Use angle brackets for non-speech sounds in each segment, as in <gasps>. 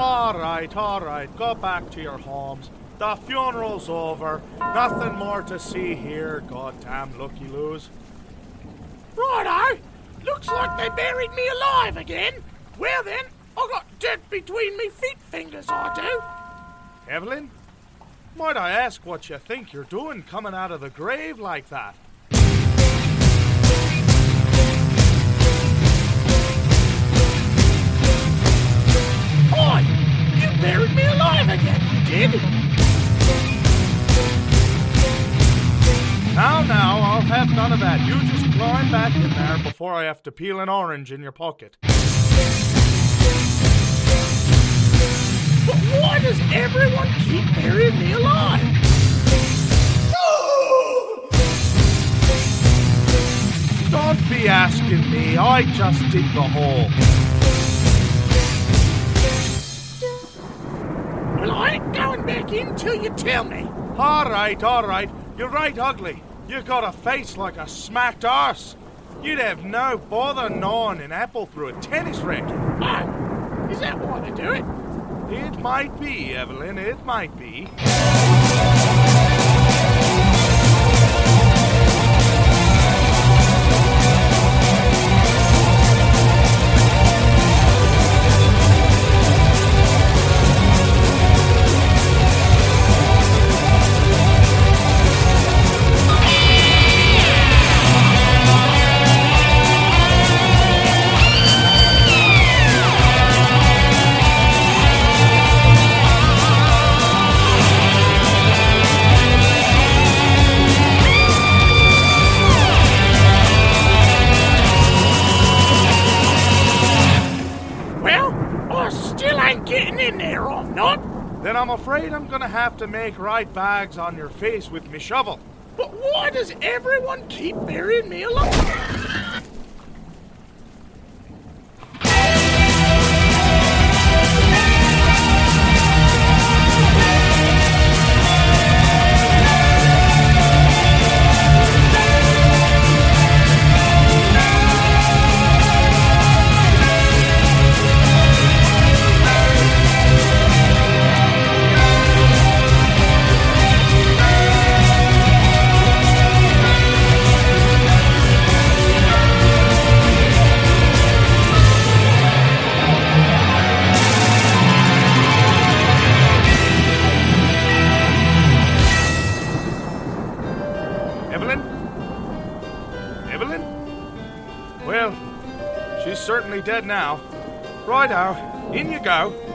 All right, all right, go back to your homes. The funeral's over. Nothing more to see here, goddamn looky loos. Righto! Eh? Looks like they buried me alive again. Well then, I got dirt between me feet fingers, I do. Evelyn? Might I ask what you think you're doing coming out of the grave like that? Buried me alive again, you did! Now, now, I'll have none of that. You just climb back in there before I have to peel an orange in your pocket. But why does everyone keep burying me alive? <gasps> Don't be asking me. I just dig the hole. Well, I ain't going back in till you tell me. All right, all right. You're right ugly. You've got a face like a smacked arse. You'd have no bother gnawing an apple through a tennis racket. Oh, is that why they do it? It might be, Evelyn. It might be. I'm afraid I'm gonna have to make right bags on your face with me shovel. But why does everyone keep burying me alive? Now. Right out, in you go.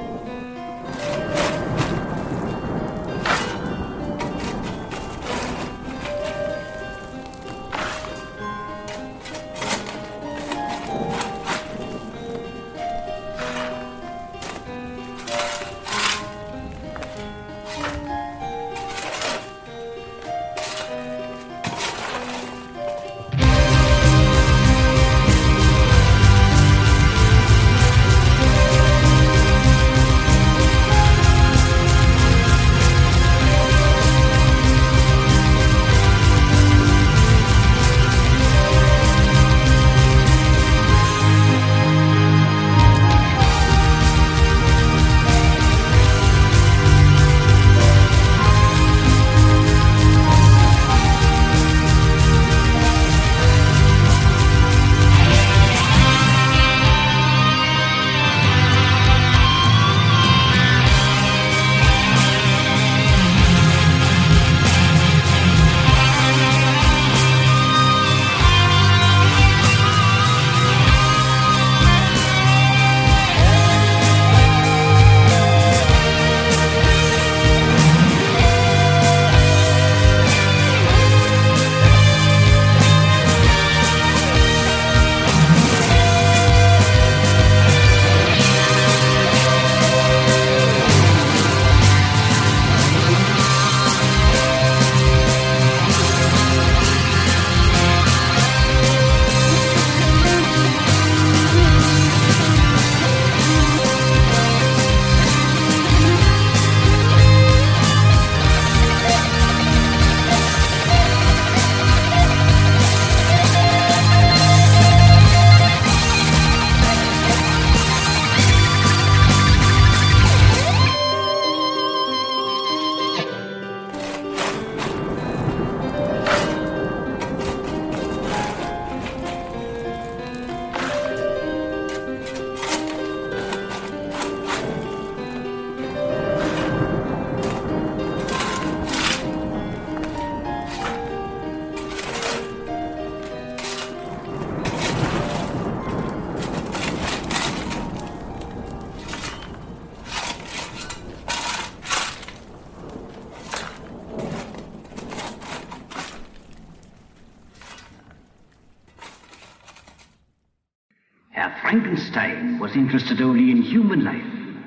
Interested only in human life.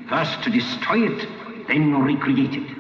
First to destroy it, then recreate it.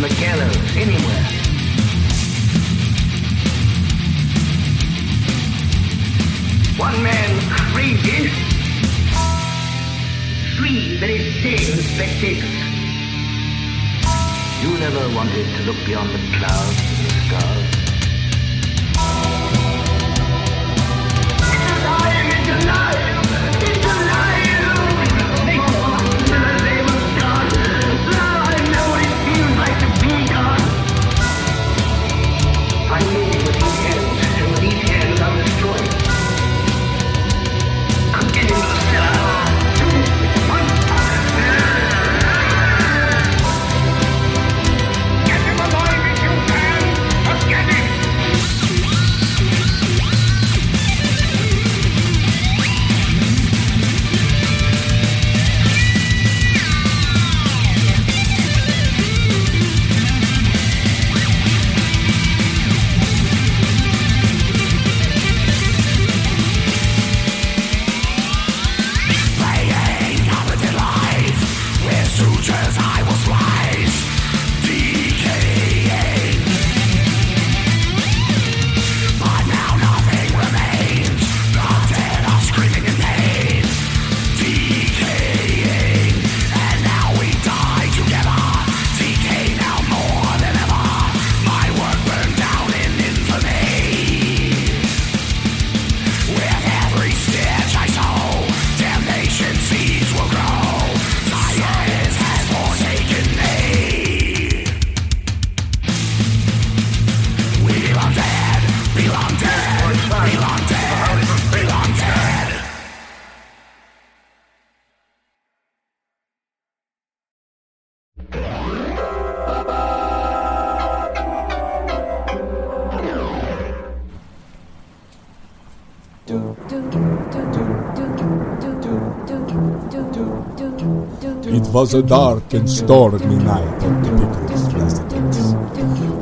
From the gallows, anywhere. One man crazy, three very sane spectators. You never wanted to look beyond the clouds and the stars. It's alive! It's alive! It was a dark and stormy night at the Pickles residence.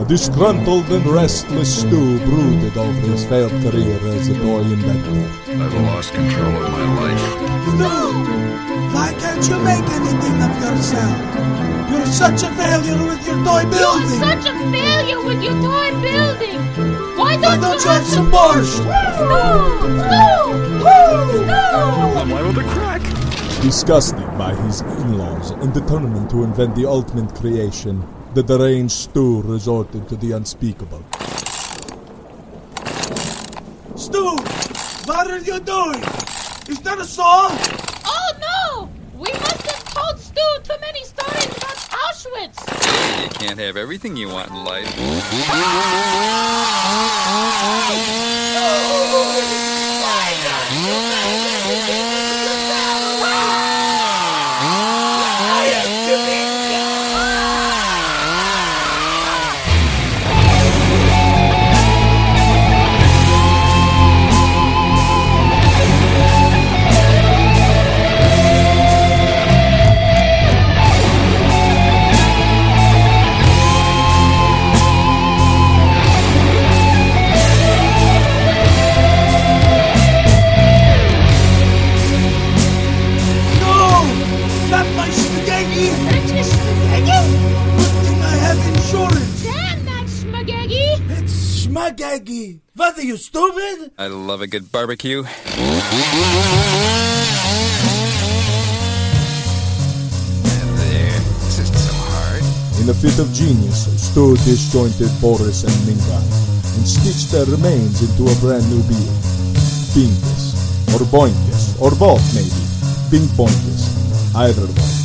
A disgruntled and restless Stu brooded over his failed career as a toy inventor. I've lost control of my life. No! Why can't you make anything of yourself? You're such a failure with your toy building. You're such a failure with your toy building. Why don't, Why don't you have some more? borscht? Stu! Stu! Stu! I'm liable to crack. Disgusted by his in-laws and determined to invent the ultimate creation, the deranged Stu resorted to the unspeakable. Stu! What are you doing? Is that a song? Oh no! We must have told Stu too many stories about Auschwitz. You can't have everything you want in life. <laughs> Oh, I love a good barbecue. There. This isn't so hard. In a fit of genius, Stu disjointed Boris and Minka and stitched their remains into a brand new being. Bingus. Or Boinkus. Or both, maybe. Bing Boinkus. Either way.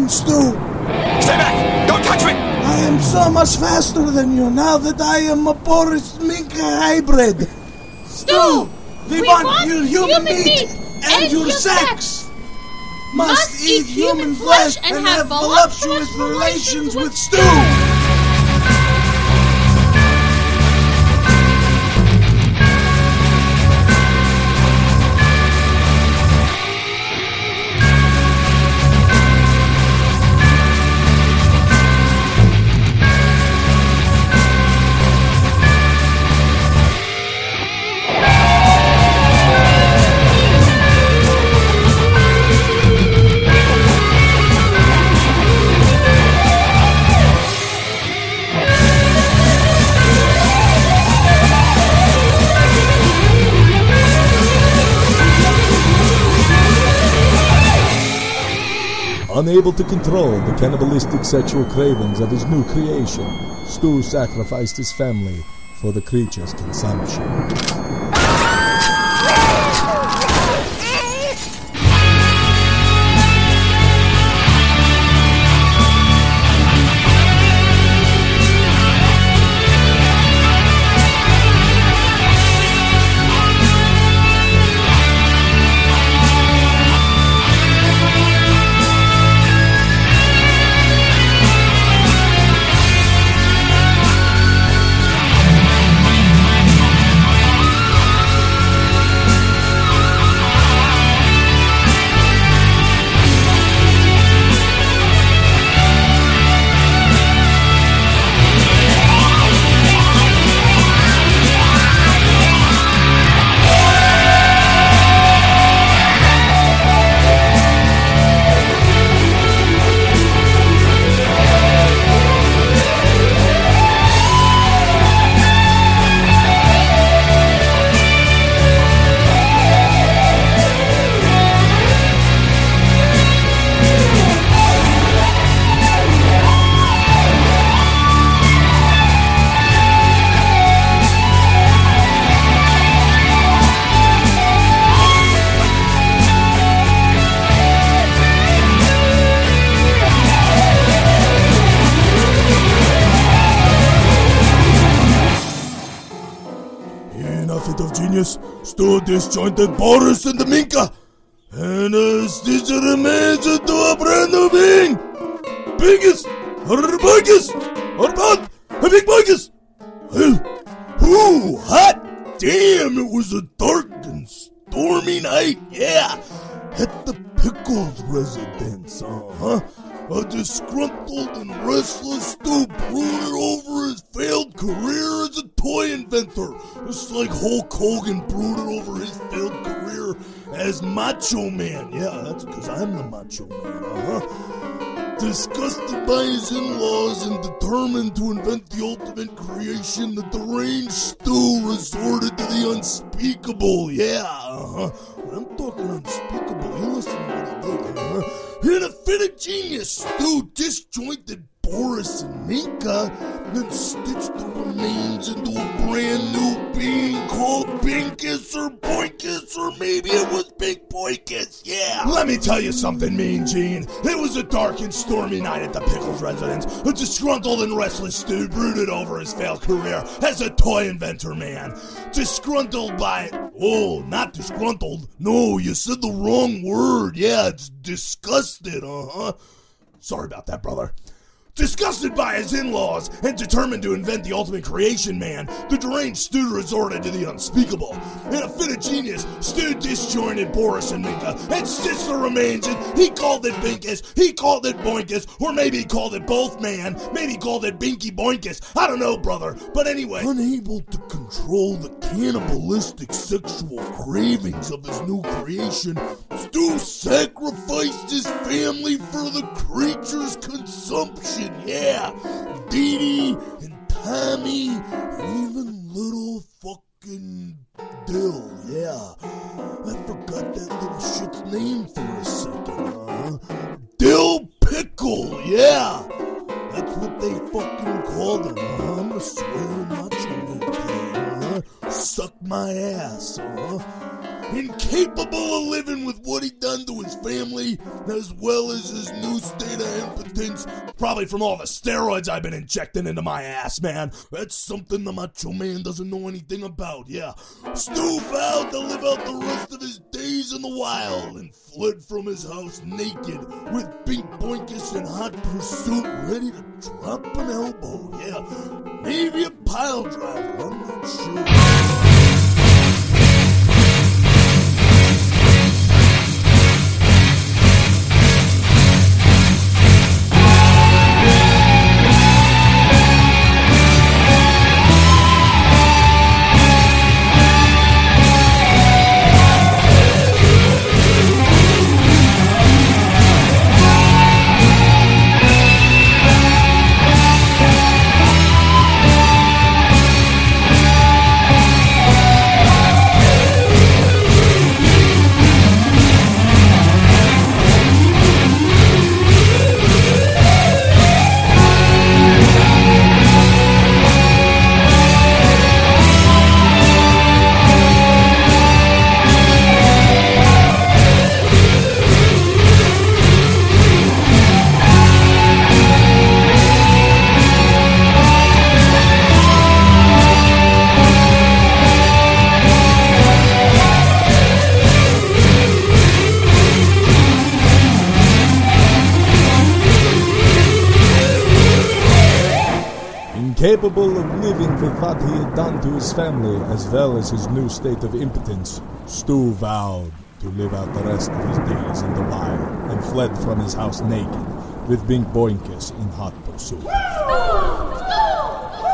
You can, Stu! Stay back! Don't touch me! I am so much faster than you now that I am a Boris Minka hybrid! Stu! We, want, your human, meat, and, your sex! Must eat human flesh and have voluptuous relations with Stu! Unable to control the cannibalistic sexual cravings of his new creation, Stu sacrificed his family for the creature's consumption. Genius, Stu disjointed Boris and the Minka, and the remains into a brand new being. Biggest, bad, a big biggest. Ooh, hot damn! It was a dark and stormy night. Yeah, at the Pickles residence, uh huh. A disgruntled and restless Stu brooded over his failed career as a toy inventor. Just like Hulk Hogan brooded over his failed career as Macho Man. Yeah, that's because I'm the Macho Man, uh huh. Disgusted by his in-laws and determined to invent the ultimate creation, the deranged Stu resorted to the unspeakable. Yeah, uh-huh. When I'm talking unspeakable, you listen to what he did, uh-huh. In a genius, Stu disjointed Boris and Minka, then stitched the remains into a brand new being called Binkus or Boinkus, or maybe it was Big Boinkus, yeah. Let me tell you something, Mean Gene. It was a dark and stormy night at the Pickles residence. A disgruntled and restless dude brooded over his failed career as a toy inventor man. Disgruntled by. Oh, not disgruntled. No, you said the wrong word. Yeah, it's disgusted, uh huh. Sorry about that, brother. Disgusted by his in laws and determined to invent the ultimate creation man, the deranged Stu resorted to the unspeakable. In a fit of genius, Stu disjointed Boris and Minka and stitched the remains and he called it Binkus, he called it Boinkus, or maybe he called it both, man. Maybe he called it Binky Boinkus. I don't know, brother. But anyway. Unable to control the cannibalistic sexual cravings of his new creation, Stu sacrificed his family for the creature's consumption. Yeah, Didi and Tommy and even little fucking Dil. Yeah, probably from all the steroids I've been injecting into my ass, man. That's something the Macho Man doesn't know anything about, yeah. Stu vowed to live out the rest of his days in the wild and fled from his house naked, with Bink Boinkus in hot pursuit, ready to drop an elbow, yeah. Maybe a pile driver, I'm not sure. Incapable of living with what he had done to his family as well as his new state of impotence, Stu vowed to live out the rest of his days in the wild and fled from his house naked, with Bink Boinkus in hot pursuit.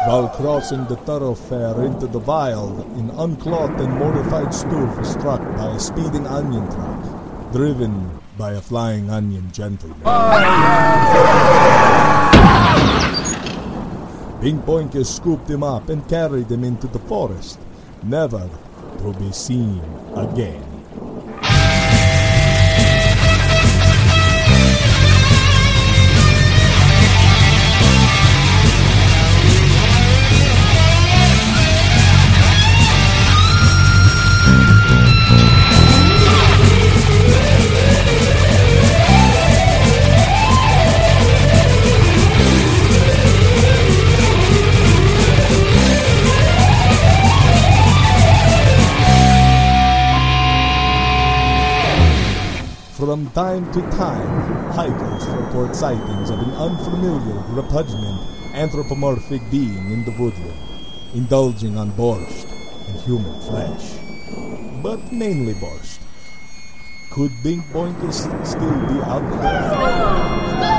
While crossing the thoroughfare into the wild, an unclothed and mortified Stu was struck by a speeding onion truck, driven by a flying onion gentleman. Boinkus scooped him up and carried him into the forest, never to be seen again. Time to time, hikers report sightings of an unfamiliar, repugnant, anthropomorphic being in the woodland, indulging on borscht and human flesh. But mainly borscht. Could Bink Boinkus still be out there?